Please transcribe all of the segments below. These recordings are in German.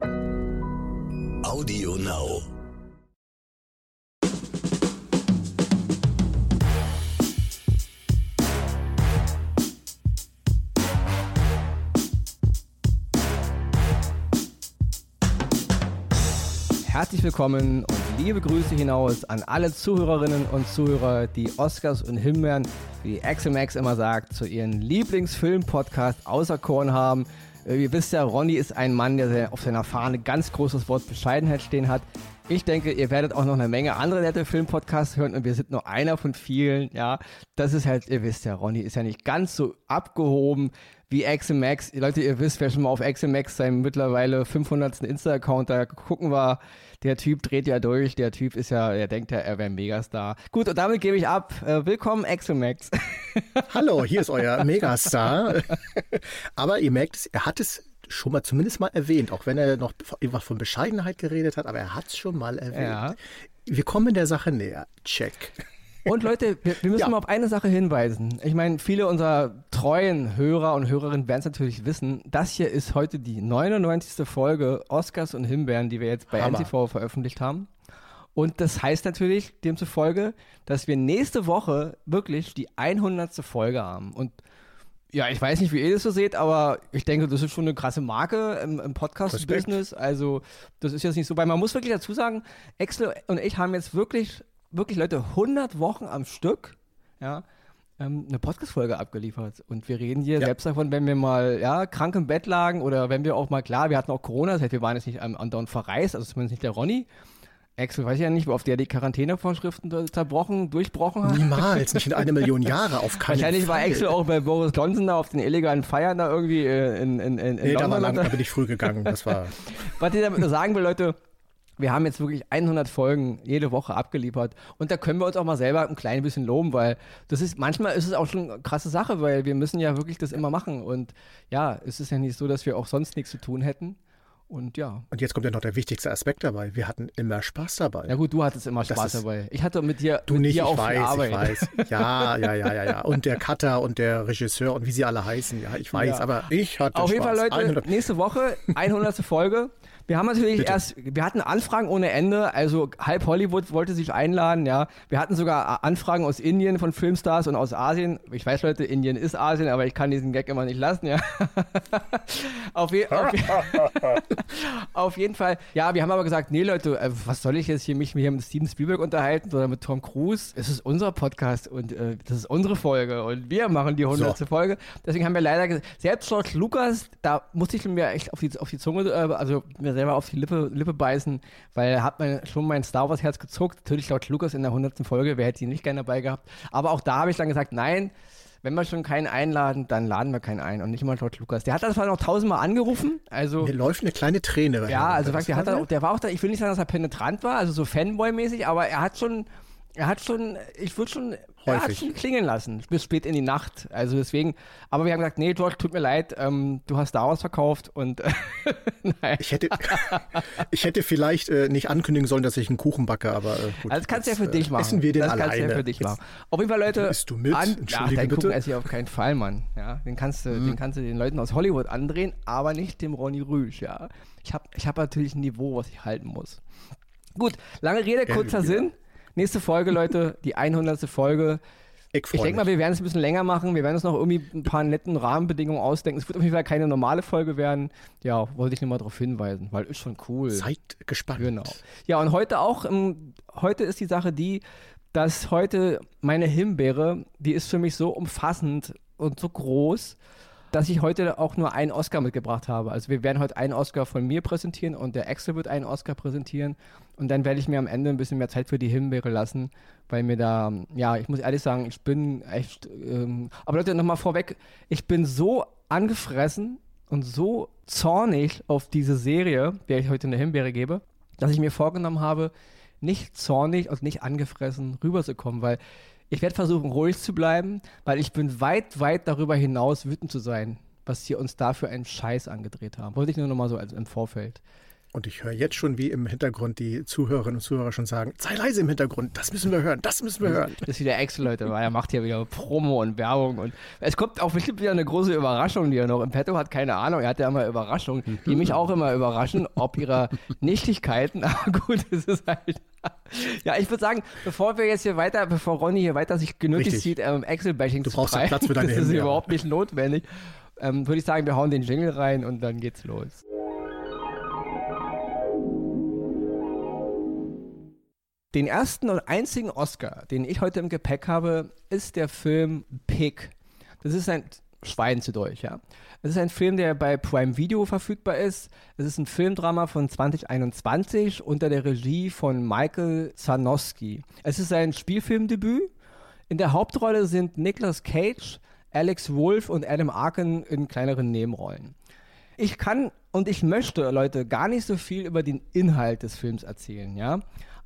Audio Now. Herzlich willkommen und liebe Grüße hinaus an alle Zuhörerinnen und Zuhörer, die Oscars und Himbeeren, wie Max immer sagt, zu ihren Lieblingsfilm-Podcast auserkoren haben. Äh, Ihr wisst ja, Ronny ist ein Mann, der auf seiner Fahne ganz großes Wort Bescheidenheit stehen hat. Ich denke, ihr werdet auch noch eine Menge andere nette Filmpodcasts hören und wir sind nur einer von vielen, ja. Das ist halt, ihr wisst ja, Ronny ist ja nicht ganz so abgehoben wie Axel Max. Leute, ihr wisst, wer schon mal auf Axel Max seinem mittlerweile 500. Insta-Account da gucken war, der Typ dreht ja durch, der Typ ist ja, er denkt ja, er wäre ein Megastar. Gut, und damit gebe ich ab. Äh, willkommen, Axel Max. Hallo, hier ist euer Megastar. Aber ihr merkt es, er hat es schon mal zumindest mal erwähnt, auch wenn er noch von Bescheidenheit geredet hat, aber er hat es schon mal erwähnt. Ja. Wir kommen der Sache näher. Check. Und Leute, wir, wir müssen Ja. mal auf eine Sache hinweisen. Ich meine, viele unserer treuen Hörer und Hörerinnen werden es natürlich wissen. Das hier ist heute die 99. Folge Oscars und Himbeeren, die wir jetzt bei Hammer. NTV veröffentlicht haben. Und das heißt natürlich demzufolge, dass wir nächste Woche wirklich die 100. Folge haben. Und ja, ich weiß nicht, wie ihr das so seht, aber ich denke, das ist schon eine krasse Marke im, im Podcast-Business. Also, das ist jetzt nicht so, weil man muss wirklich dazu sagen, Excel und ich haben jetzt wirklich, wirklich Leute, 100 Wochen am Stück, ja, ähm, eine Podcast-Folge abgeliefert. Und wir reden hier Ja. selbst davon, wenn wir mal, ja, krank im Bett lagen oder wenn wir auch mal, klar, wir hatten auch Corona, das heißt, wir waren jetzt nicht am andauernd verreist, also zumindest nicht der Ronny. Axel weiß ich ja nicht, oft der die Quarantänevorschriften zerbrochen, durchbrochen hat. Niemals, nicht in eine Million Jahre, auf keinen Wahrscheinlich Fall. war Axel auch bei Boris Johnson da auf den illegalen Feiern da irgendwie äh, in, in, in, in Nee, da, war London. lang, da bin ich früh gegangen. Das war Was ich damit nur sagen will, Leute, wir haben jetzt wirklich 100 Folgen jede Woche abgeliefert und da können wir uns auch mal selber ein klein bisschen loben, weil das ist, manchmal ist es auch schon eine krasse Sache, weil wir müssen ja wirklich das immer machen und ja, es ist ja nicht so, dass wir auch sonst nichts zu tun hätten und ja. Und jetzt kommt ja noch der wichtigste Aspekt dabei. Wir hatten immer Spaß dabei. Ja gut, du hattest immer Das Spaß ist- dabei. Ich hatte mit dir, Du mit nicht, dir ich weiß, Arbeit. ich weiß. Ja, ja, ja, ja, ja. Und der Cutter und der Regisseur und wie sie alle heißen. Ja, ich weiß, Ja. aber ich hatte Auf jeden Fall, Spaß. Leute, 100 nächste Woche, 100. Folge. Wir haben natürlich Bitte. erst, wir hatten Anfragen ohne Ende, also halb Hollywood wollte sich einladen, ja. Wir hatten sogar Anfragen aus Indien von Filmstars und aus Asien. Ich weiß, Leute, Indien ist Asien, aber ich kann diesen Gag immer nicht lassen, ja. auf, je, auf, auf jeden Fall. Ja, wir haben aber gesagt, nee, Leute, äh, was soll ich jetzt hier mich hier mit Steven Spielberg unterhalten oder mit Tom Cruise? Es ist unser Podcast und äh, das ist unsere Folge und wir machen die 100. So. Folge. Deswegen haben wir leider gesagt, selbst George Lucas, da musste ich mir echt auf die, auf die Zunge, äh, also mir selber auf die Lippe, Lippe beißen, weil hat man schon mein Star Wars Herz gezuckt. Natürlich George Lucas in der 100. Folge, wer hätte ihn nicht gerne dabei gehabt. Aber auch da habe ich dann gesagt, nein, wenn wir schon keinen einladen, dann laden wir keinen ein und nicht mal George Lucas. Der hat das zwar noch tausendmal angerufen, also Mir läuft eine kleine Träne. ja, also der, hat auch, der war auch da, ich will nicht sagen, dass er penetrant war, also so Fanboy-mäßig, aber er hat schon, er hat schon, ich würde schon, er hat Häufig. schon klingeln lassen, bis spät in die Nacht. Also deswegen, aber wir haben gesagt, nee, George, tut mir leid, ähm, du hast Star Wars verkauft und nein. Ich hätte, ich hätte vielleicht äh, nicht ankündigen sollen, dass ich einen Kuchen backe, aber äh, gut. Also das kannst du ja für dich äh, machen. Essen wir den das alleine. kannst du ja für dich machen. Auf jeden Fall, Leute. Isst du mit? An, ja, Entschuldige deinen bitte. Kuchen esse ich auf keinen Fall, Mann. Ja, den kannst du, Mhm. den kannst du den Leuten aus Hollywood andrehen, aber nicht dem Ronny Rüsch, ja. Ich habe ich hab natürlich ein Niveau, was ich halten muss. Gut, lange Rede, Ja, kurzer ja. Sinn. Nächste Folge, Leute, die 100. Folge. Ich, Ich denke mal, wir werden es ein bisschen länger machen. Wir werden uns noch irgendwie ein paar netten Rahmenbedingungen ausdenken. Es wird auf jeden Fall keine normale Folge werden. Ja, wollte ich nur mal darauf hinweisen, weil ist schon cool. Seid gespannt. Genau. Ja, und heute auch, ähm, heute ist die Sache die, dass heute meine Himbeere, die ist für mich so umfassend und so groß, dass ich heute auch nur einen Oscar mitgebracht habe. Also wir werden heute einen Oscar von mir präsentieren und der Axel wird einen Oscar präsentieren. Und dann werde ich mir am Ende ein bisschen mehr Zeit für die Himbeere lassen, weil mir da, ja, ich muss ehrlich sagen, ich bin echt, ähm, aber Leute, nochmal vorweg, ich bin so angefressen und so zornig auf diese Serie, der ich heute eine Himbeere gebe, dass ich mir vorgenommen habe, nicht zornig und nicht angefressen rüberzukommen, weil ich werde versuchen, ruhig zu bleiben, weil ich bin weit, weit darüber hinaus wütend zu sein, was sie uns da für einen Scheiß angedreht haben. Wollte ich nur noch mal so im Vorfeld. Und ich höre jetzt schon, wie im Hintergrund die Zuhörerinnen und Zuhörer schon sagen, sei leise im Hintergrund, das müssen wir hören, das müssen wir hören. Das ist wieder Excel, Leute, weil er macht hier wieder Promo und Werbung und es kommt auch bestimmt wieder eine große Überraschung, die er noch im Petto hat, keine Ahnung, er hat ja immer Überraschungen, die mich auch immer überraschen, ob ihrer Nichtigkeiten, aber gut, es ist halt... Ja, ich würde sagen, bevor wir jetzt hier weiter, bevor Ronny hier weiter sich genötigt Richtig. sieht, ähm, Excel-Bashing zu brauchst ja treiben, Platz für deine das ist Hände, überhaupt nicht notwendig, ähm, würde ich sagen, wir hauen den Jingle rein und dann geht's los. Den ersten und einzigen Oscar, den ich heute im Gepäck habe, ist der Film Pig. Das ist ein Schwein zu Deutsch, ja. Es ist ein Film, der bei Prime Video verfügbar ist. Es ist ein Filmdrama von 2021 unter der Regie von Michael Zanowski. Es ist ein Spielfilmdebüt. In der Hauptrolle sind Nicolas Cage, Alex Wolff und Adam Arkin in kleineren Nebenrollen. Ich kann und ich möchte, Leute, gar nicht so viel über den Inhalt des Films erzählen, ja.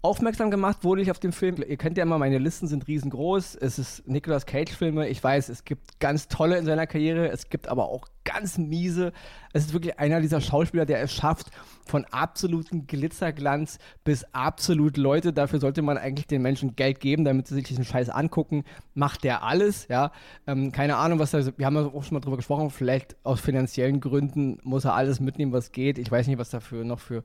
Aufmerksam gemacht wurde ich auf den Film. Ihr kennt ja immer, meine Listen sind riesengroß. Es ist Nicolas Cage-Filme. Ich weiß, es gibt ganz tolle in seiner Karriere. Es gibt aber auch ganz miese. Es ist wirklich einer dieser Schauspieler, der es schafft, von absolutem Glitzerglanz bis absolut Leute. Dafür sollte man eigentlich den Menschen Geld geben, damit sie sich diesen Scheiß angucken. Macht der alles, ja. Ähm, keine Ahnung, was da, wir haben ja auch schon mal drüber gesprochen. Vielleicht aus finanziellen Gründen muss er alles mitnehmen, was geht. Ich weiß nicht, was dafür noch für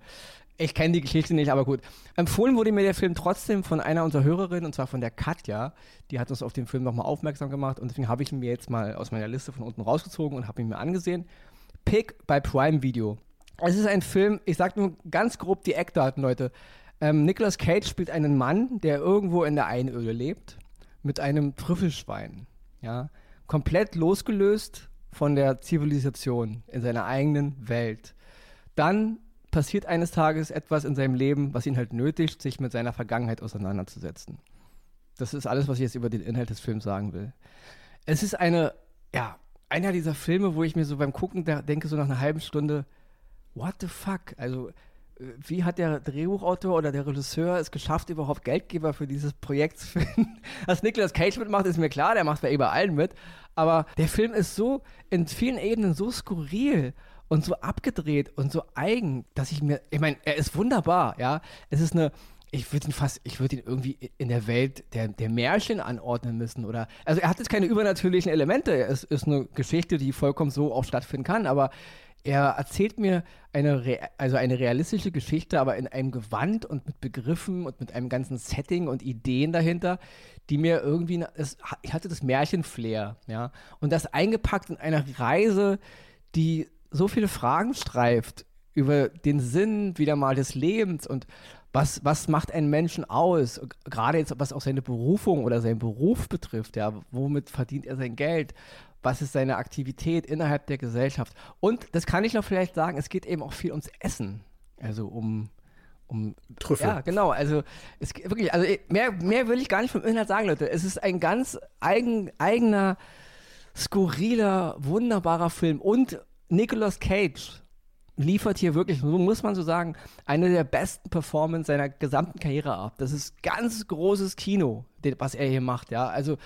ich kenne die Geschichte nicht, aber gut. Empfohlen wurde mir der Film trotzdem von einer unserer Hörerinnen, und zwar von der Katja. Die hat uns auf den Film nochmal aufmerksam gemacht und deswegen habe ich ihn mir jetzt mal aus meiner Liste von unten rausgezogen und habe ihn mir angesehen. Pick bei Prime Video. Es ist ein Film, ich sage nur ganz grob die Eckdaten, Leute. Ähm, Nicolas Cage spielt einen Mann, der irgendwo in der Einöde lebt, mit einem Trüffelschwein. Ja? Komplett losgelöst von der Zivilisation in seiner eigenen Welt. Dann passiert eines Tages etwas in seinem Leben, was ihn halt nötigt, sich mit seiner Vergangenheit auseinanderzusetzen. Das ist alles, was ich jetzt über den Inhalt des Films sagen will. Es ist eine, ja, einer dieser Filme, wo ich mir so beim Gucken denke, so nach einer halben Stunde, what the fuck? Also, äh, wie hat der Drehbuchautor oder der Regisseur es geschafft, überhaupt Geldgeber für dieses Projekt zu finden? Dass Nicolas Cage mitmacht, ist mir klar, der macht bei überall mit. Aber der Film ist so in vielen Ebenen so skurril und so abgedreht und so eigen, dass ich mir, ich meine, er ist wunderbar, ja. Es ist eine, ich würde ihn fast, ich würde ihn irgendwie in der Welt der, der Märchen anordnen müssen oder, also er hat jetzt keine übernatürlichen Elemente, es ist eine Geschichte, die vollkommen so auch stattfinden kann, aber er erzählt mir eine, Re also eine realistische Geschichte, aber in einem Gewand und mit Begriffen und mit einem ganzen Setting und Ideen dahinter, die mir irgendwie, es, ich hatte das Märchenflair, ja, und das eingepackt in einer Reise, die so viele Fragen streift über den Sinn wieder mal des Lebens und was, was macht einen Menschen aus? Gerade jetzt, was auch seine Berufung oder seinen Beruf betrifft, ja, womit verdient er sein Geld? Was ist seine Aktivität innerhalb der Gesellschaft? Und das kann ich noch vielleicht sagen, es geht eben auch viel ums Essen. Also um, um Trüffel. Ja, genau. Also es geht wirklich, also mehr, mehr will ich gar nicht vom Inhalt sagen, Leute. Es ist ein ganz eigen, eigener, skurriler, wunderbarer Film und Nicolas Cage liefert hier wirklich, muss man so sagen, eine der besten Performances seiner gesamten Karriere ab. Das ist ganz großes Kino, was er hier macht, ja. Also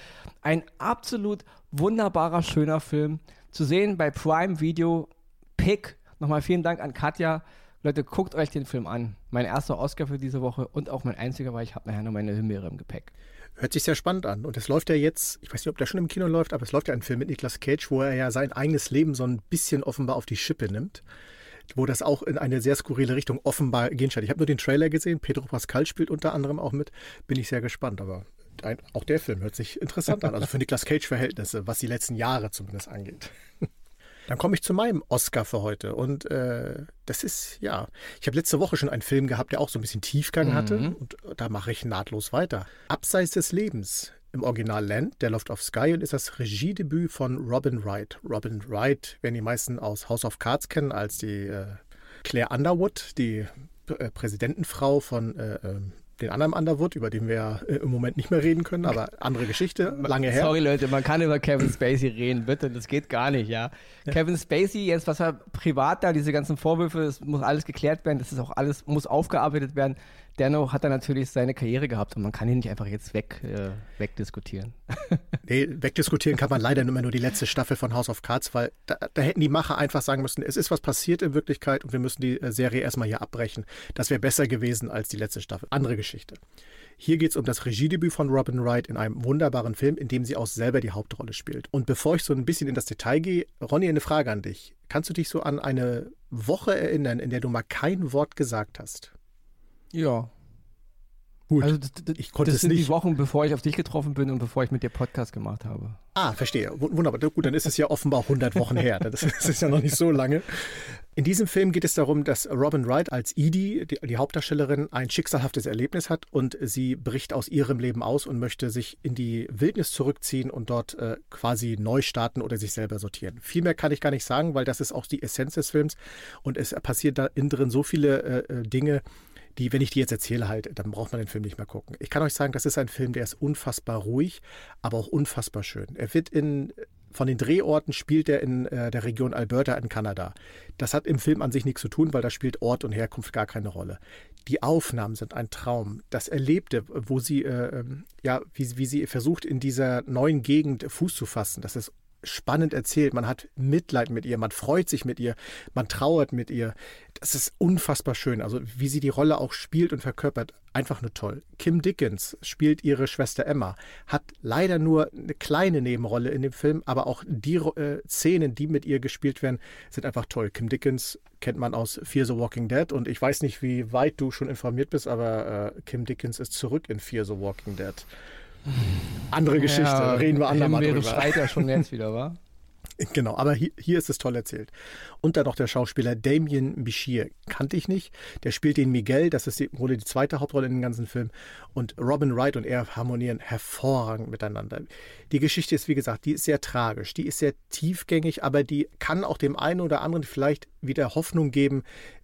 ein absolut wunderbarer, schöner Film. Zu sehen bei Prime Video Pick. Nochmal vielen Dank an Katja. Leute, guckt euch den Film an. Mein erster Oscar für diese Woche und auch mein einziger, weil ich habe nachher noch meine Himbeere im Gepäck. Hört sich sehr spannend an. Und es läuft ja jetzt, ich weiß nicht, ob der schon im Kino läuft, aber es läuft ja ein Film mit Nicolas Cage, wo er ja sein eigenes Leben so ein bisschen offenbar auf die Schippe nimmt. Wo das auch in eine sehr skurrile Richtung offenbar gehen scheint. Ich habe nur den Trailer gesehen, Pedro Pascal spielt unter anderem auch mit. Bin ich sehr gespannt, aber ein, auch der Film hört sich interessant an. Also für Nicolas Cage-Verhältnisse, was die letzten Jahre zumindest angeht. Dann komme ich zu meinem Oscar für heute. Und äh, das ist, ja, ich habe letzte Woche schon einen Film gehabt, der auch so ein bisschen Tiefgang Mhm. hatte. Und da mache ich nahtlos weiter. Abseits des Lebens im Original Land, der läuft auf Sky und ist das Regiedebüt von Robin Wright. Robin Wright werden die meisten aus House of Cards kennen als die äh, Claire Underwood, die äh, Präsidentenfrau von äh, ähm, den anderen Underwood, über den wir äh, im Moment nicht mehr reden können, aber andere Geschichte, lange her. Sorry, Leute, man kann über Kevin Spacey reden, bitte, das geht gar nicht, ja. Kevin Spacey, jetzt, was er privat da, diese ganzen Vorwürfe, das muss alles geklärt werden, das ist auch alles, muss aufgearbeitet werden. Dennoch hat er natürlich seine Karriere gehabt und man kann ihn nicht einfach jetzt weg, äh, wegdiskutieren. nee, wegdiskutieren kann man leider immer nur die letzte Staffel von House of Cards, weil da, da, hätten die Macher einfach sagen müssen, es ist was passiert in Wirklichkeit und wir müssen die äh, Serie erstmal hier abbrechen. Das wäre besser gewesen als die letzte Staffel. Andere Geschichte. Hier geht es um das Regiedebüt von Robin Wright in einem wunderbaren Film, in dem sie auch selber die Hauptrolle spielt. Und bevor ich so ein bisschen in das Detail gehe, Ronny, eine Frage an dich. Kannst du dich so an eine Woche erinnern, in der du mal kein Wort gesagt hast? Ja. Gut. Also das, das, ich konnte das es sind nicht. die Wochen, bevor ich auf dich getroffen bin und bevor ich mit dir Podcast gemacht habe. Ah, verstehe. Wunderbar. Gut, dann ist es ja offenbar 100 Wochen her. Das, das ist ja noch nicht so lange. In diesem Film geht es darum, dass Robin Wright als Edie, die, die Hauptdarstellerin, ein schicksalhaftes Erlebnis hat und sie bricht aus ihrem Leben aus und möchte sich in die Wildnis zurückziehen und dort äh, quasi neu starten oder sich selber sortieren. Viel mehr kann ich gar nicht sagen, weil das ist auch die Essenz des Films und es passiert da innen drin so viele äh, äh, Dinge, die, wenn ich die jetzt erzähle, halt, dann braucht man den Film nicht mehr gucken. Ich kann euch sagen, das ist ein Film, der ist unfassbar ruhig, aber auch unfassbar schön. Er wird in, von den Drehorten spielt er in äh, der Region Alberta in Kanada. Das hat im Film an sich nichts zu tun, weil da spielt Ort und Herkunft gar keine Rolle. Die Aufnahmen sind ein Traum. Das Erlebte, wo sie, äh, ja, wie, wie sie versucht, in dieser neuen Gegend Fuß zu fassen, das ist spannend erzählt. Man hat Mitleid mit ihr, man freut sich mit ihr, man trauert mit ihr. Das ist unfassbar schön. Also wie sie die Rolle auch spielt und verkörpert, einfach nur toll. Kim Dickens spielt ihre Schwester Emma, hat leider nur eine kleine Nebenrolle in dem Film, aber auch die äh, Szenen, die mit ihr gespielt werden, sind einfach toll. Kim Dickens kennt man aus Fear the Walking Dead und ich weiß nicht, wie weit du schon informiert bist, aber äh, Kim Dickens ist zurück in Fear the Walking Dead. Andere Geschichte, Ja, reden wir andermal drüber. schreit ja schon jetzt wieder, wa? Genau, aber hier, hier ist es toll erzählt. Und dann noch der Schauspieler Damien Bichir, kannte ich nicht. Der spielt den Miguel, das ist die, wohl die zweite Hauptrolle in dem ganzen Film. Und Robin Wright und er harmonieren hervorragend miteinander. Die Geschichte ist, wie gesagt, die ist sehr tragisch, die ist sehr tiefgängig, aber die kann auch dem einen oder anderen vielleicht wieder Hoffnung geben,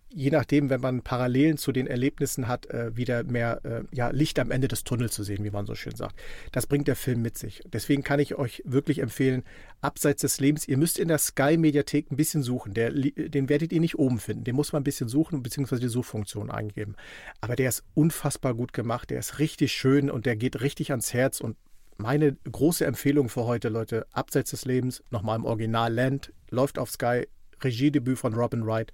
je nachdem, wenn man Parallelen zu den Erlebnissen hat, äh, wieder mehr äh, ja, Licht am Ende des Tunnels zu sehen, wie man so schön sagt. Das bringt der Film mit sich. Deswegen kann ich euch wirklich empfehlen, abseits des Lebens, ihr müsst in der Sky-Mediathek ein bisschen suchen. Der, den werdet ihr nicht oben finden. Den muss man ein bisschen suchen, beziehungsweise die Suchfunktion eingeben. Aber der ist unfassbar gut gemacht, der ist richtig schön und der geht richtig ans Herz und meine große Empfehlung für heute, Leute, abseits des Lebens, nochmal im Original Land, läuft auf Sky, Regiedebüt von Robin Wright.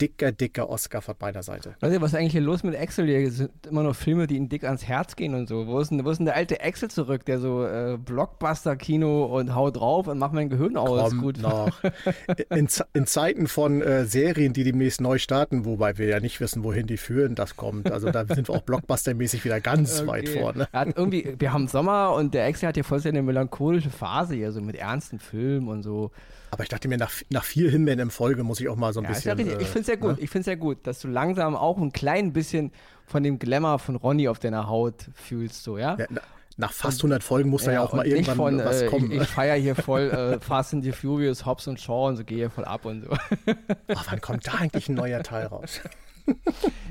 Dicker, dicker Oscar von meiner Seite. Weißt du, was ist eigentlich hier los mit Axel? Hier sind immer noch Filme, die ihm dick ans Herz gehen und so. Wo ist denn, wo ist denn der alte Axel zurück, der so äh, Blockbuster-Kino und hau drauf und mach mein Gehirn aus? Kommt Gut. noch. In, in Zeiten von äh, Serien, die demnächst neu starten, wobei wir ja nicht wissen, wohin die führen, das kommt. Also da sind wir auch Blockbuster-mäßig wieder ganz weit Okay. vorne. Er hat irgendwie, wir haben Sommer und der Axel hat hier voll seine melancholische Phase hier, so mit ernsten Filmen und so. Aber ich dachte mir, nach, nach vier Himbeeren in Folge muss ich auch mal so ein Ja, ist ja bisschen. richtig. Ich äh, finde es sehr gut. ne? Ich finde es sehr gut, dass du langsam auch ein klein bisschen von dem Glamour von Ronny auf deiner Haut fühlst, so, ja? Ja, na- nach fast 100 Folgen muss da ja auch mal irgendwann von, was äh, kommen. Ich, ich feiere hier voll äh, Fast and the Furious, Hobbs und Shaw und so gehe hier voll ab und so. Oh, wann kommt da eigentlich ein neuer Teil raus?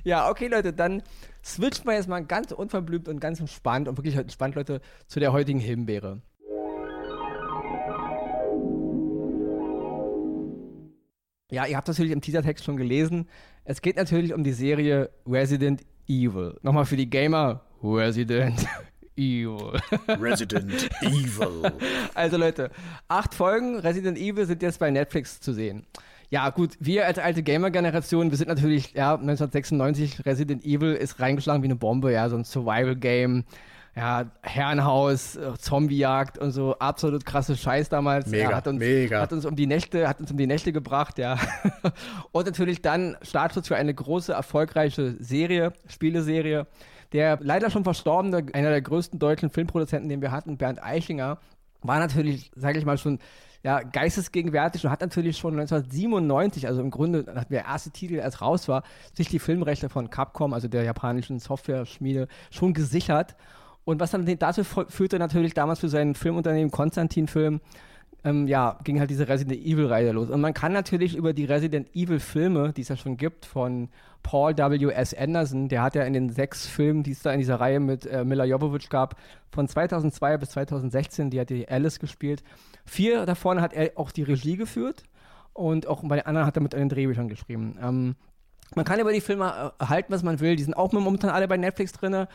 Ja, okay, Leute, dann switchen wir jetzt mal ganz unverblümt und ganz entspannt und wirklich entspannt, Leute, zu der heutigen Himbeere. Ja, ihr habt natürlich im Teasertext schon gelesen. Es geht natürlich um die Serie Resident Evil. Nochmal für die Gamer, Resident Evil. Resident Evil. Also Leute, acht Folgen Resident Evil sind jetzt bei Netflix zu sehen. Ja gut, wir als alte Gamer-Generation, wir sind natürlich, ja, 1996, Resident Evil ist reingeschlagen wie eine Bombe, ja, so ein Survival-Game, ja, Herrenhaus, äh, Zombiejagd und so, absolut krasse Scheiß damals. Mega, ja, hat uns, mega. Hat uns um die Nächte, hat uns um die Nächte gebracht, ja. und natürlich dann Startschuss für eine große, erfolgreiche Serie, Spieleserie. Der leider schon verstorbene, einer der größten deutschen Filmproduzenten, den wir hatten, Bernd Eichinger, war natürlich, sage ich mal, schon ja, geistesgegenwärtig und hat natürlich schon 1997, also im Grunde, nachdem der erste Titel erst raus war, sich die Filmrechte von Capcom, also der japanischen Software-Schmiede, schon gesichert. Und was dann dazu führte natürlich damals für sein Filmunternehmen Konstantin Film, ähm, ja, ging halt diese Resident Evil-Reihe los. Und man kann natürlich über die Resident Evil-Filme, die es ja schon gibt, von Paul W.S. Anderson, der hat ja in den sechs Filmen, die es da in dieser Reihe mit äh, Mila Jovovich gab, von 2002 bis 2016, die hat die Alice gespielt. Vier davon hat er auch die Regie geführt und auch bei den anderen hat er mit den Drehbüchern geschrieben. Ähm, Man kann über die Filme äh, halten, was man will. Die sind auch momentan alle bei Netflix drin.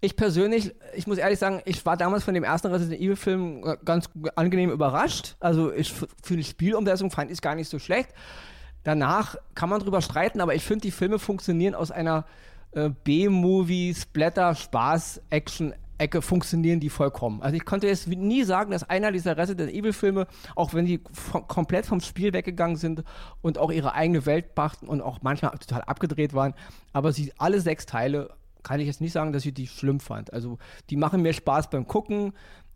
Ich persönlich, ich muss ehrlich sagen, ich war damals von dem ersten Resident Evil Film äh, ganz angenehm überrascht. Also ich, für die Spielumsetzung fand ich es gar nicht so schlecht. Danach kann man drüber streiten, aber ich finde, die Filme funktionieren aus einer äh, B-Movie, Splatter, Spaß, Action, Ecke funktionieren die vollkommen. Also ich konnte jetzt nie sagen, dass einer dieser Resident Evil Filme, auch wenn die komplett vom Spiel weggegangen sind und auch ihre eigene Welt brachten und auch manchmal total abgedreht waren, aber sie alle sechs Teile kann ich jetzt nicht sagen, dass ich die schlimm fand. Also die machen mir Spaß beim Gucken.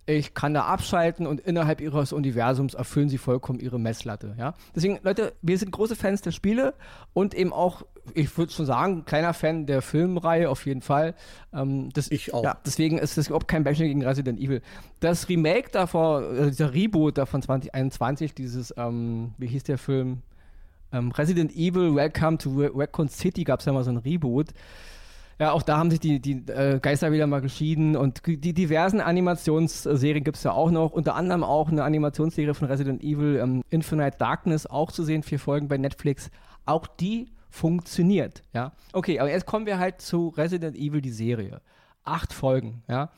Ich kann da abschalten und innerhalb ihres Universums erfüllen sie vollkommen ihre Messlatte. Ja? Deswegen, Leute, wir sind große Fans der Spiele und eben auch, ich würde schon sagen, kleiner Fan der Filmreihe auf jeden Fall. Ähm, das, ich auch. Ja, deswegen ist das überhaupt kein Bashing gegen Resident Evil. Das Remake davor, äh, dieser Reboot da von 2021, dieses, ähm, wie hieß der Film? Ähm, Resident Evil Welcome to Raccoon City gab es ja mal so ein Reboot. Ja, auch da haben sich die, die äh, Geister wieder mal geschieden und die diversen Animationsserien gibt es ja auch noch, unter anderem auch eine Animationsserie von Resident Evil ähm, Infinite Darkness, auch zu sehen, vier Folgen bei Netflix. Auch die funktioniert, ja. Okay, aber jetzt kommen wir halt zu Resident Evil, die Serie. Acht Folgen, ja.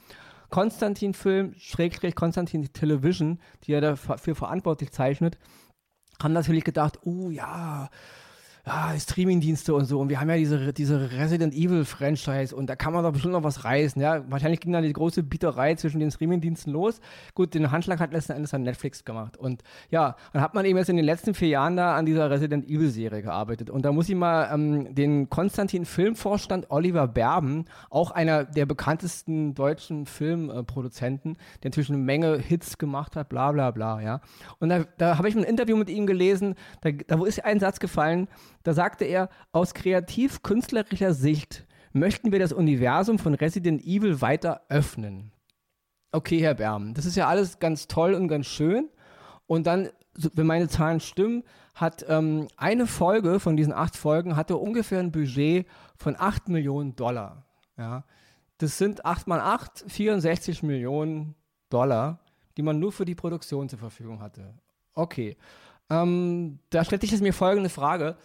Konstantin-Film, Schrägstrich Konstantin Television, die er dafür verantwortlich zeichnet, haben natürlich gedacht, oh ja, ja, Streamingdienste und so. Und wir haben ja diese, diese Resident Evil Franchise und da kann man doch bestimmt noch was reißen. Ja, wahrscheinlich ging dann die große Bieterei zwischen den Streamingdiensten los. Gut, den Handschlag hat letzten Endes dann Netflix gemacht. Und ja, dann hat man eben jetzt in den letzten vier Jahren da an dieser Resident Evil Serie gearbeitet. Und da muss ich mal ähm, den Konstantin Filmvorstand Oliver Berben, auch einer der bekanntesten deutschen Filmproduzenten, der natürlich eine Menge Hits gemacht hat, bla bla bla, ja. Und da, da habe ich ein Interview mit ihm gelesen, da, da ist ein Satz gefallen, da sagte er, aus kreativ-künstlerischer Sicht möchten wir das Universum von Resident Evil weiter öffnen. Okay, Herr Berm, das ist ja alles ganz toll und ganz schön. Und dann, wenn meine Zahlen stimmen, hat ähm, eine Folge von diesen acht Folgen hatte ungefähr ein Budget von 8 Millionen Dollar. Ja. Das sind 8 mal 8, 64 Millionen Dollar, die man nur für die Produktion zur Verfügung hatte. Okay. Ähm, da stellt sich jetzt mir folgende Frage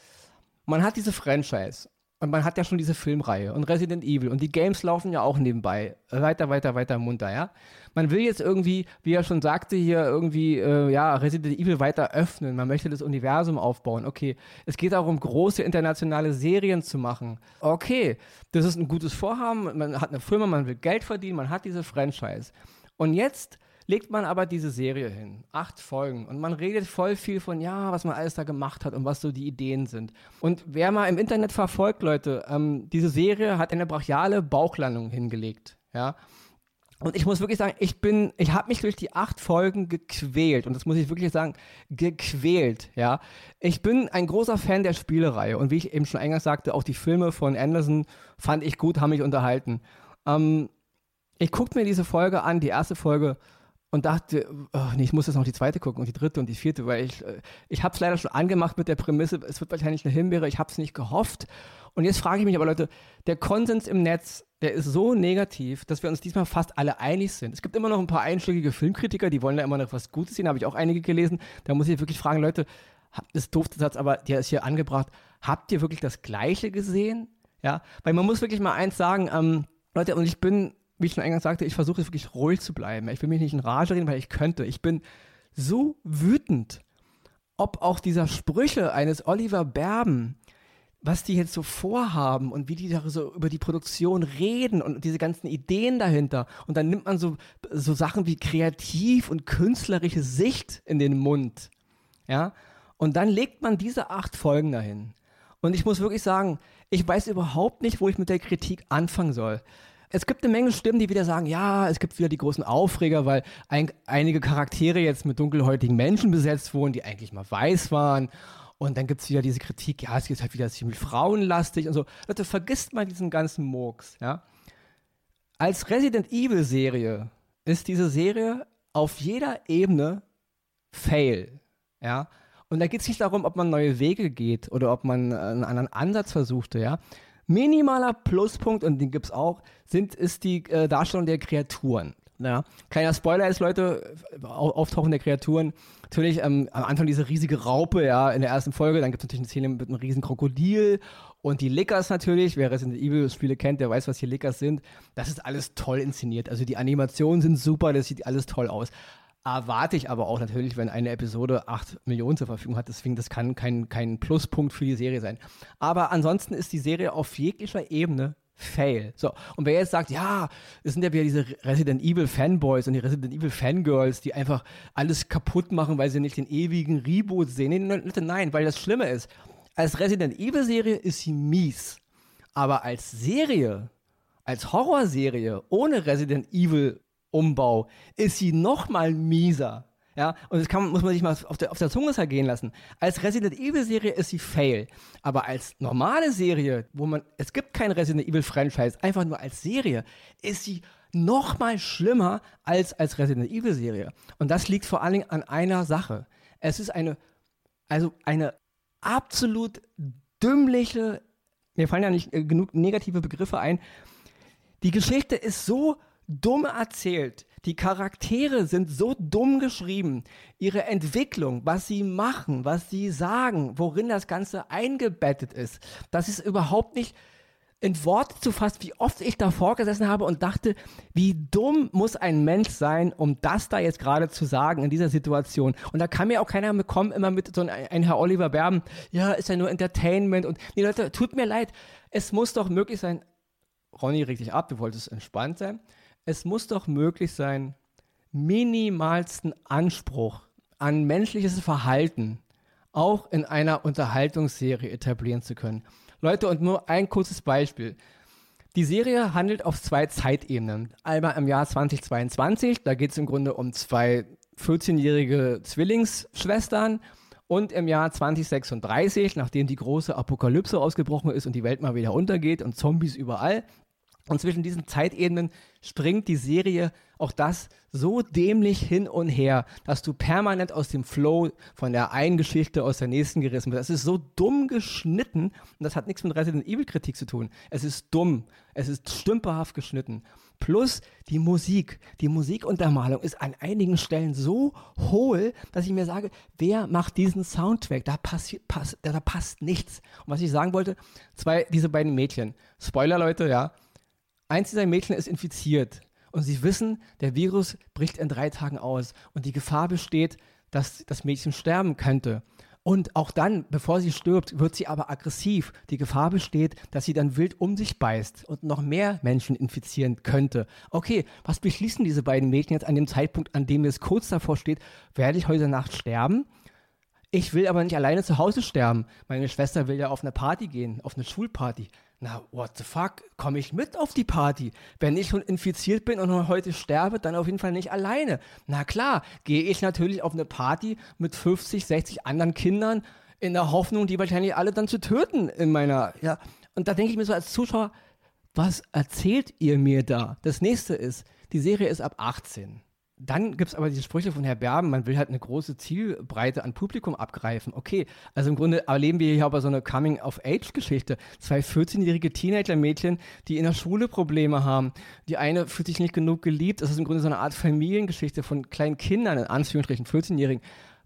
man hat diese Franchise und man hat ja schon diese Filmreihe und Resident Evil und die Games laufen ja auch nebenbei. Weiter, weiter, weiter munter, ja. Man will jetzt irgendwie, wie er schon sagte, hier irgendwie, äh, ja, Resident Evil weiter öffnen. Man möchte das Universum aufbauen. Okay. Es geht darum, große internationale Serien zu machen. Okay. Das ist ein gutes Vorhaben. Man hat eine Firma, man will Geld verdienen, man hat diese Franchise. Und jetzt legt man aber diese Serie hin. Acht Folgen. Und man redet voll viel von, ja, was man alles da gemacht hat und was so die Ideen sind. Und wer mal im Internet verfolgt, Leute, ähm, diese Serie hat eine brachiale Bauchlandung hingelegt. Ja. Und ich muss wirklich sagen, ich bin, ich habe mich durch die acht Folgen gequält. Und das muss ich wirklich sagen, gequält, ja. Ich bin ein großer Fan der Spielereihe. Und wie ich eben schon eingangs sagte, auch die Filme von Anderson fand ich gut, haben mich unterhalten. Ähm, ich gucke mir diese Folge an, die erste Folge, und dachte, oh, nee, ich muss jetzt noch die zweite gucken und die dritte und die vierte, weil ich, äh, ich habe es leider schon angemacht mit der Prämisse, es wird wahrscheinlich eine Himbeere, ich habe es nicht gehofft. Und jetzt frage ich mich aber, Leute, der Konsens im Netz, der ist so negativ, dass wir uns diesmal fast alle einig sind. Es gibt immer noch ein paar einschlägige Filmkritiker, die wollen da immer noch was Gutes sehen, habe ich auch einige gelesen. Da muss ich wirklich fragen, Leute, das ist doof Satz, aber der ist hier angebracht. Habt ihr wirklich das Gleiche gesehen? Ja, weil man muss wirklich mal eins sagen, ähm, Leute, und ich bin wie ich schon eingangs sagte, ich versuche wirklich ruhig zu bleiben. Ich will mich nicht in Rage reden, weil ich könnte. Ich bin so wütend, ob auch dieser Sprüche eines Oliver Berben, was die jetzt so vorhaben und wie die da so über die Produktion reden und diese ganzen Ideen dahinter. Und dann nimmt man so, so Sachen wie kreativ und künstlerische Sicht in den Mund. Ja. Und dann legt man diese acht Folgen dahin. Und ich muss wirklich sagen, ich weiß überhaupt nicht, wo ich mit der Kritik anfangen soll. Es gibt eine Menge Stimmen, die wieder sagen, ja, es gibt wieder die großen Aufreger, weil ein, einige Charaktere jetzt mit dunkelhäutigen Menschen besetzt wurden, die eigentlich mal weiß waren. Und dann gibt es wieder diese Kritik, ja, es ist halt wieder ziemlich frauenlastig und so. Leute, vergisst mal diesen ganzen Murks, ja. Als Resident Evil Serie ist diese Serie auf jeder Ebene Fail, ja. Und da geht es nicht darum, ob man neue Wege geht oder ob man einen anderen Ansatz versuchte, ja. Minimaler Pluspunkt, und den gibt es auch, sind, ist die äh, Darstellung der Kreaturen. Ja. Kleiner Spoiler ist, Leute, Auftauchen der Kreaturen. Natürlich ähm, am Anfang diese riesige Raupe, ja, in der ersten Folge. Dann gibt es natürlich eine Szene mit einem riesen Krokodil und die Lickers natürlich. Wer Resident Evil Spiele kennt, der weiß, was hier Lickers sind. Das ist alles toll inszeniert. Also die Animationen sind super, das sieht alles toll aus. Erwarte ich aber auch natürlich, wenn eine Episode 8 Millionen zur Verfügung hat. Deswegen, das kann kein, kein Pluspunkt für die Serie sein. Aber ansonsten ist die Serie auf jeglicher Ebene Fail. So, und wer jetzt sagt, ja, es sind ja wieder diese Resident Evil Fanboys und die Resident Evil Fangirls, die einfach alles kaputt machen, weil sie nicht den ewigen Reboot sehen. Nein, weil das Schlimme ist, als Resident Evil Serie ist sie mies. Aber als Serie, als Horrorserie ohne Resident Evil Umbau ist sie noch mal mieser. Ja, und das kann, muss man sich mal auf der, auf der Zunge zergehen lassen. Als Resident Evil Serie ist sie fail. Aber als normale Serie, wo man, es gibt kein Resident Evil Franchise, einfach nur als Serie, ist sie noch mal schlimmer als als Resident Evil Serie. Und das liegt vor allen Dingen an einer Sache. Es ist eine, also eine absolut dümmliche, mir fallen ja nicht äh, genug negative Begriffe ein. Die Geschichte ist so dumm erzählt. Die Charaktere sind so dumm geschrieben. Ihre Entwicklung, was sie machen, was sie sagen, worin das Ganze eingebettet ist, das ist überhaupt nicht in Worte zu fassen, wie oft ich davor gesessen habe und dachte, wie dumm muss ein Mensch sein, um das da jetzt gerade zu sagen in dieser Situation. Und da kann mir auch keiner bekommen, immer mit so einem ein Herr Oliver Berben, ja, ist ja nur Entertainment und die Leute, tut mir leid, es muss doch möglich sein, Ronny regt dich ab, du wolltest entspannt sein es muss doch möglich sein, minimalsten Anspruch an menschliches Verhalten auch in einer Unterhaltungsserie etablieren zu können. Leute, und nur ein kurzes Beispiel. Die Serie handelt auf zwei Zeitebenen. Einmal im Jahr 2022, da geht es im Grunde um zwei 14-jährige Zwillingsschwestern. Und im Jahr 2036, nachdem die große Apokalypse ausgebrochen ist und die Welt mal wieder untergeht und Zombies überall, und zwischen diesen Zeitebenen springt die Serie auch das so dämlich hin und her, dass du permanent aus dem Flow von der einen Geschichte aus der nächsten gerissen wirst. Das ist so dumm geschnitten und das hat nichts mit Resident Evil Kritik zu tun. Es ist dumm, es ist stümperhaft geschnitten. Plus die Musik. Die Musikuntermalung ist an einigen Stellen so hohl, dass ich mir sage, wer macht diesen Soundtrack? Da, passiert, pass, da passt nichts. Und was ich sagen wollte, zwei, diese beiden Mädchen. Spoiler, Leute, ja Eins dieser Mädchen ist infiziert und sie wissen, der Virus bricht in drei Tagen aus und die Gefahr besteht, dass das Mädchen sterben könnte. Und auch dann, bevor sie stirbt, wird sie aber aggressiv. Die Gefahr besteht, dass sie dann wild um sich beißt und noch mehr Menschen infizieren könnte. Okay, was beschließen diese beiden Mädchen jetzt an dem Zeitpunkt, an dem es kurz davor steht, werde ich heute Nacht sterben? Ich will aber nicht alleine zu Hause sterben. Meine Schwester will ja auf eine Party gehen, auf eine Schulparty na, what the fuck, komme ich mit auf die Party? Wenn ich schon infiziert bin und heute sterbe, dann auf jeden Fall nicht alleine. Na klar, gehe ich natürlich auf eine Party mit 50, 60 anderen Kindern in der Hoffnung, die wahrscheinlich alle dann zu töten in meiner, ja. Und da denke ich mir so als Zuschauer, was erzählt ihr mir da? Das nächste ist, die Serie ist ab 18 dann gibt es aber diese Sprüche von Herr Berben, man will halt eine große Zielbreite an Publikum abgreifen. Okay, also im Grunde erleben wir hier aber so eine Coming-of-Age-Geschichte. Zwei 14-jährige Teenager-Mädchen, die in der Schule Probleme haben. Die eine fühlt sich nicht genug geliebt. Das ist im Grunde so eine Art Familiengeschichte von kleinen Kindern, in Anführungsstrichen 14-Jährigen.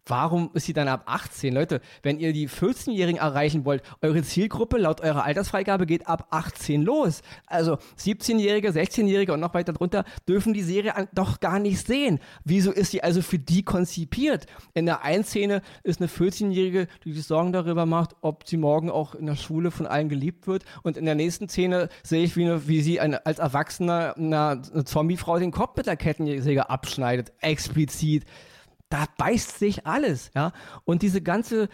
Warum ist sie dann ab 18? Leute, wenn ihr die 14-Jährigen erreichen wollt, eure Zielgruppe laut eurer Altersfreigabe geht ab 18 los. Also 17-Jährige, 16-Jährige und noch weiter drunter dürfen die Serie doch gar nicht sehen. Wieso ist sie also für die konzipiert? In der einen Szene ist eine 14-Jährige, die sich Sorgen darüber macht, ob sie morgen auch in der Schule von allen geliebt wird. Und in der nächsten Szene sehe ich, wie, eine, wie sie eine, als Erwachsener einer eine Zombiefrau den Kopf mit der Kettensäge abschneidet. Explizit da beißt sich alles, ja. Und diese ganze,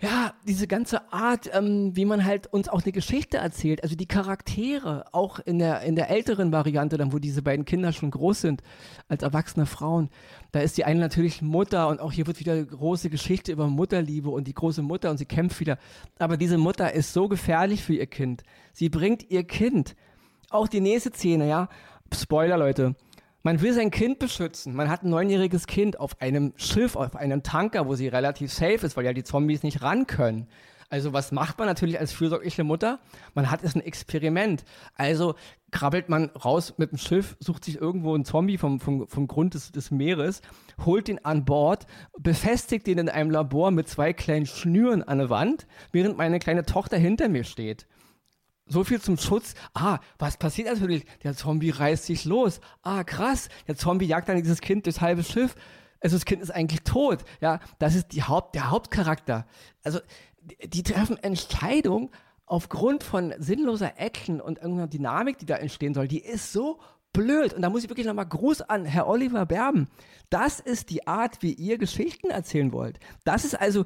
ja, diese ganze Art, ähm, wie man halt uns auch eine Geschichte erzählt, also die Charaktere, auch in der, in der älteren Variante, dann, wo diese beiden Kinder schon groß sind, als erwachsene Frauen, da ist die eine natürlich Mutter und auch hier wird wieder große Geschichte über Mutterliebe und die große Mutter und sie kämpft wieder. Aber diese Mutter ist so gefährlich für ihr Kind. Sie bringt ihr Kind, auch die nächste Szene, ja, Spoiler, Leute, man will sein Kind beschützen. Man hat ein neunjähriges Kind auf einem Schiff, auf einem Tanker, wo sie relativ safe ist, weil ja die Zombies nicht ran können. Also was macht man natürlich als fürsorgliche Mutter? Man hat es ein Experiment. Also krabbelt man raus mit dem Schiff, sucht sich irgendwo einen Zombie vom, vom, vom Grund des, des Meeres, holt ihn an Bord, befestigt ihn in einem Labor mit zwei kleinen Schnüren an der Wand, während meine kleine Tochter hinter mir steht. So viel zum Schutz. Ah, was passiert natürlich? Der Zombie reißt sich los. Ah, krass. Der Zombie jagt dann dieses Kind durchs halbe Schiff. Also das Kind ist eigentlich tot. Ja, das ist die Haupt, der Hauptcharakter. Also die, treffen Entscheidungen aufgrund von sinnloser Action und irgendeiner Dynamik, die da entstehen soll. Die ist so blöd. Und da muss ich wirklich nochmal Gruß an Herr Oliver Berben. Das ist die Art, wie ihr Geschichten erzählen wollt. Das ist also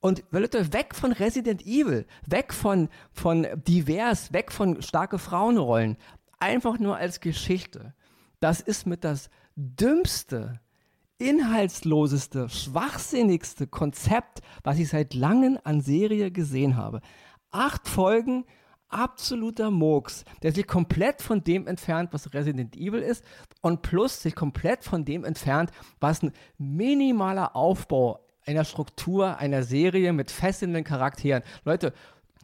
und Leute, weg von Resident Evil, weg von, von divers, weg von starke Frauenrollen. Einfach nur als Geschichte. Das ist mit das dümmste, inhaltsloseste, schwachsinnigste Konzept, was ich seit langem an Serie gesehen habe. Acht Folgen, absoluter Murks, der sich komplett von dem entfernt, was Resident Evil ist und plus sich komplett von dem entfernt, was ein minimaler Aufbau einer Struktur, einer Serie mit fesselnden Charakteren. Leute,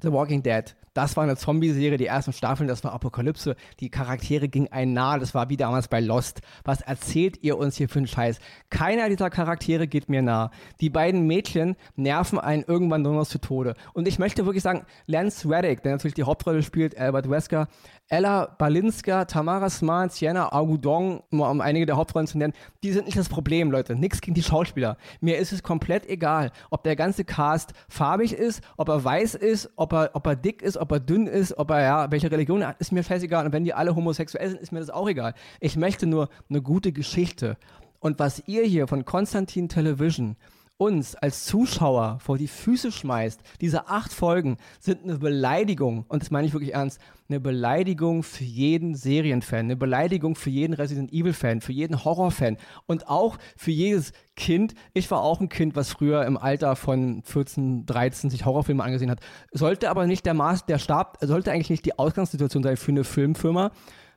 The Walking Dead, das war eine Zombie-Serie, die ersten Staffeln, das war Apokalypse. Die Charaktere gingen einen nahe, das war wie damals bei Lost. Was erzählt ihr uns hier für einen Scheiß? Keiner dieser Charaktere geht mir nah. Die beiden Mädchen nerven einen irgendwann nur noch zu Tode. Und ich möchte wirklich sagen, Lance Reddick, der natürlich die Hauptrolle spielt, Albert Wesker, Ella Balinska, Tamara Smart, Sienna Agudong, um einige der Hauptrollen zu nennen, die sind nicht das Problem, Leute. Nichts gegen die Schauspieler. Mir ist es komplett egal, ob der ganze Cast farbig ist, ob er weiß ist, ob er, ob er dick ist, ob er dünn ist, ob er, ja, welche Religion er hat, ist mir scheißegal. Und wenn die alle homosexuell sind, ist mir das auch egal. Ich möchte nur eine gute Geschichte. Und was ihr hier von Konstantin Television uns als Zuschauer vor die Füße schmeißt, diese acht Folgen sind eine Beleidigung, und das meine ich wirklich ernst, eine Beleidigung für jeden Serienfan, eine Beleidigung für jeden Resident Evil-Fan, für jeden Horror-Fan und auch für jedes Kind. Ich war auch ein Kind, was früher im Alter von 14, 13 sich Horrorfilme angesehen hat. Sollte aber nicht der Maß, der Stab, sollte eigentlich nicht die Ausgangssituation sein für eine Filmfirma,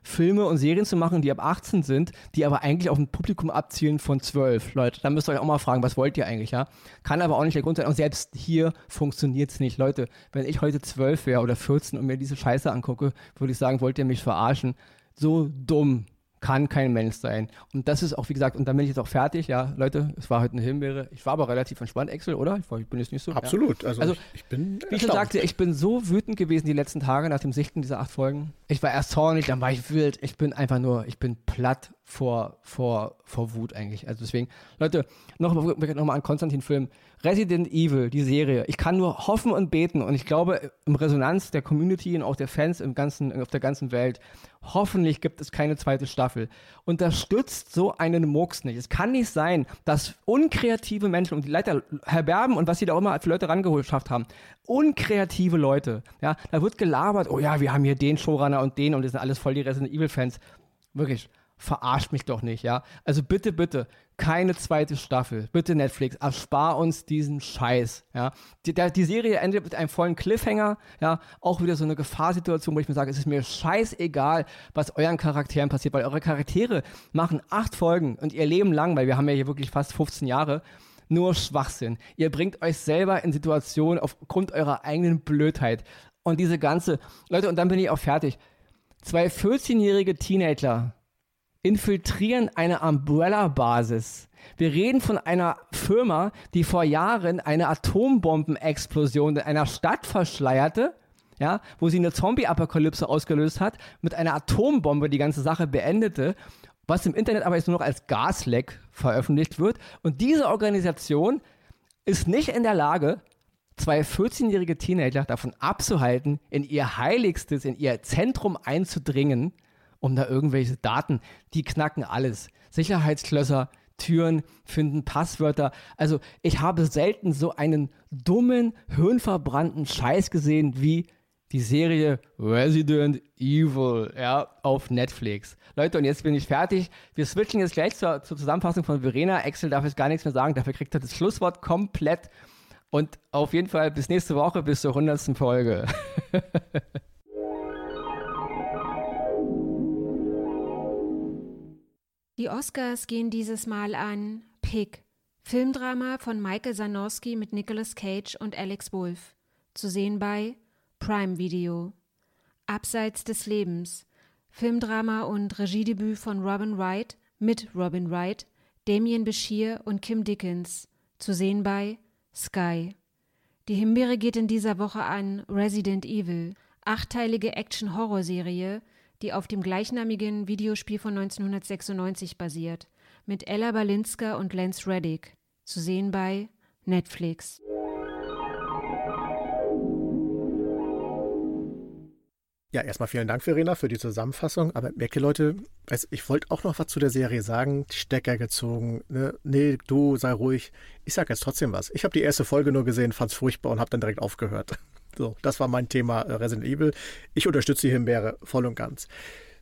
Filme und Serien zu machen, die ab 18 sind, die aber eigentlich auf ein Publikum abzielen von 12. Leute, da müsst ihr euch auch mal fragen, was wollt ihr eigentlich, ja? Kann aber auch nicht der Grund sein. Und selbst hier funktioniert es nicht. Leute, wenn ich heute 12 wäre oder 14 und mir diese Scheiße angucke, würde ich sagen, wollt ihr mich verarschen? So dumm kann kein Mensch sein. Und das ist auch, wie gesagt, und dann bin ich jetzt auch fertig. Ja, Leute, es war heute eine Himbeere. Ich war aber relativ entspannt, Excel, oder? Ich, bin jetzt nicht so. Absolut. Ja. Also, also, ich bin. Wie ich schon sagte, ich bin so wütend gewesen die letzten Tage nach dem Sichten dieser acht Folgen. Ich war erst zornig, dann war ich wild. Ich bin einfach nur, ich bin platt vor, vor, vor Wut eigentlich. Also deswegen, Leute, noch, noch mal an Konstantin-Film. Resident Evil, die Serie. Ich kann nur hoffen und beten und ich glaube, im Resonanz der Community und auch der Fans im ganzen, auf der ganzen Welt, hoffentlich gibt es keine zweite Staffel. Unterstützt so einen Murks nicht. Es kann nicht sein, dass unkreative Menschen und die Leiter, Herr Berben und was sie da auch immer für Leute rangeschafft haben, unkreative Leute, ja, da wird gelabert, oh ja, wir haben hier den Showrunner und den und das sind alles voll die Resident Evil Fans. Wirklich, verarscht mich doch nicht, ja. Also bitte, bitte, keine zweite Staffel. Bitte Netflix, erspar uns diesen Scheiß, ja. Die, der, die Serie endet mit einem vollen Cliffhanger, ja. Auch wieder so eine Gefahrsituation, wo ich mir sage, es ist mir scheißegal, was euren Charakteren passiert, weil eure Charaktere machen acht Folgen und ihr Leben lang, weil wir haben ja hier wirklich fast 15 Jahre, nur Schwachsinn. Ihr bringt euch selber in Situationen aufgrund eurer eigenen Blödheit. Und diese ganze, Leute, und dann bin ich auch fertig. Zwei 14-jährige Teenager infiltrieren eine Umbrella-Basis. Wir reden von einer Firma, die vor Jahren eine Atombombenexplosion in einer Stadt verschleierte, ja, wo sie eine Zombie-Apokalypse ausgelöst hat, mit einer Atombombe die ganze Sache beendete, was im Internet aber jetzt nur noch als Gasleck veröffentlicht wird. Und diese Organisation ist nicht in der Lage, zwei 14-jährige Teenager davon abzuhalten, in ihr Heiligstes, in ihr Zentrum einzudringen, um da irgendwelche Daten, die knacken alles. Sicherheitsklösser, Türen, finden Passwörter. Also ich habe selten so einen dummen, hirnverbrannten Scheiß gesehen wie die Serie Resident Evil, ja, auf Netflix. Leute, und jetzt bin ich fertig. Wir switchen jetzt gleich zur, zur Zusammenfassung von Verena. Excel darf jetzt gar nichts mehr sagen, dafür kriegt er das Schlusswort komplett. Und auf jeden Fall bis nächste Woche, bis zur 100. Folge. Die Oscars gehen dieses Mal an Pig, Filmdrama von Michael Zanorski mit Nicolas Cage und Alex Wolff. zu sehen bei Prime Video. Abseits des Lebens, Filmdrama und Regiedebüt von Robin Wright mit Robin Wright, Damien Bashir und Kim Dickens, zu sehen bei Sky. Die Himbeere geht in dieser Woche an Resident Evil, achtteilige Action-Horror-Serie, die auf dem gleichnamigen Videospiel von 1996 basiert, mit Ella Balinska und Lance Reddick, zu sehen bei Netflix. Ja, erstmal vielen Dank, Verena, für die Zusammenfassung. Aber merke, Leute, ich wollte auch noch was zu der Serie sagen. Stecker gezogen. Ne? Nee, du sei ruhig. Ich sage jetzt trotzdem was. Ich habe die erste Folge nur gesehen, fand es furchtbar und habe dann direkt aufgehört. So, das war mein Thema äh, Resident Evil. Ich unterstütze die Himbeere voll und ganz.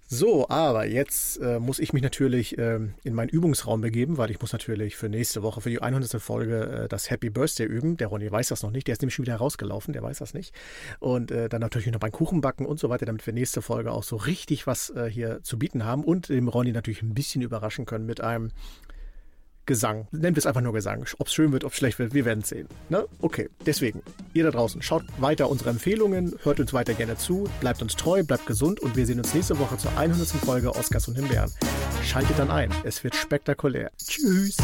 So, aber jetzt äh, muss ich mich natürlich äh, in meinen Übungsraum begeben, weil ich muss natürlich für nächste Woche, für die 100. Folge, äh, das Happy Birthday üben. Der Ronny weiß das noch nicht, der ist nämlich schon wieder rausgelaufen, der weiß das nicht. Und äh, dann natürlich noch beim Kuchen backen und so weiter, damit wir nächste Folge auch so richtig was äh, hier zu bieten haben und dem Ronny natürlich ein bisschen überraschen können mit einem Gesang. Nennt es einfach nur Gesang. Ob es schön wird, ob es schlecht wird, wir werden es sehen. Ne? Okay, deswegen, ihr da draußen, schaut weiter unsere Empfehlungen, hört uns weiter gerne zu, bleibt uns treu, bleibt gesund und wir sehen uns nächste Woche zur 100. Folge Oscars und Himbeeren. Schaltet dann ein, es wird spektakulär. Tschüss.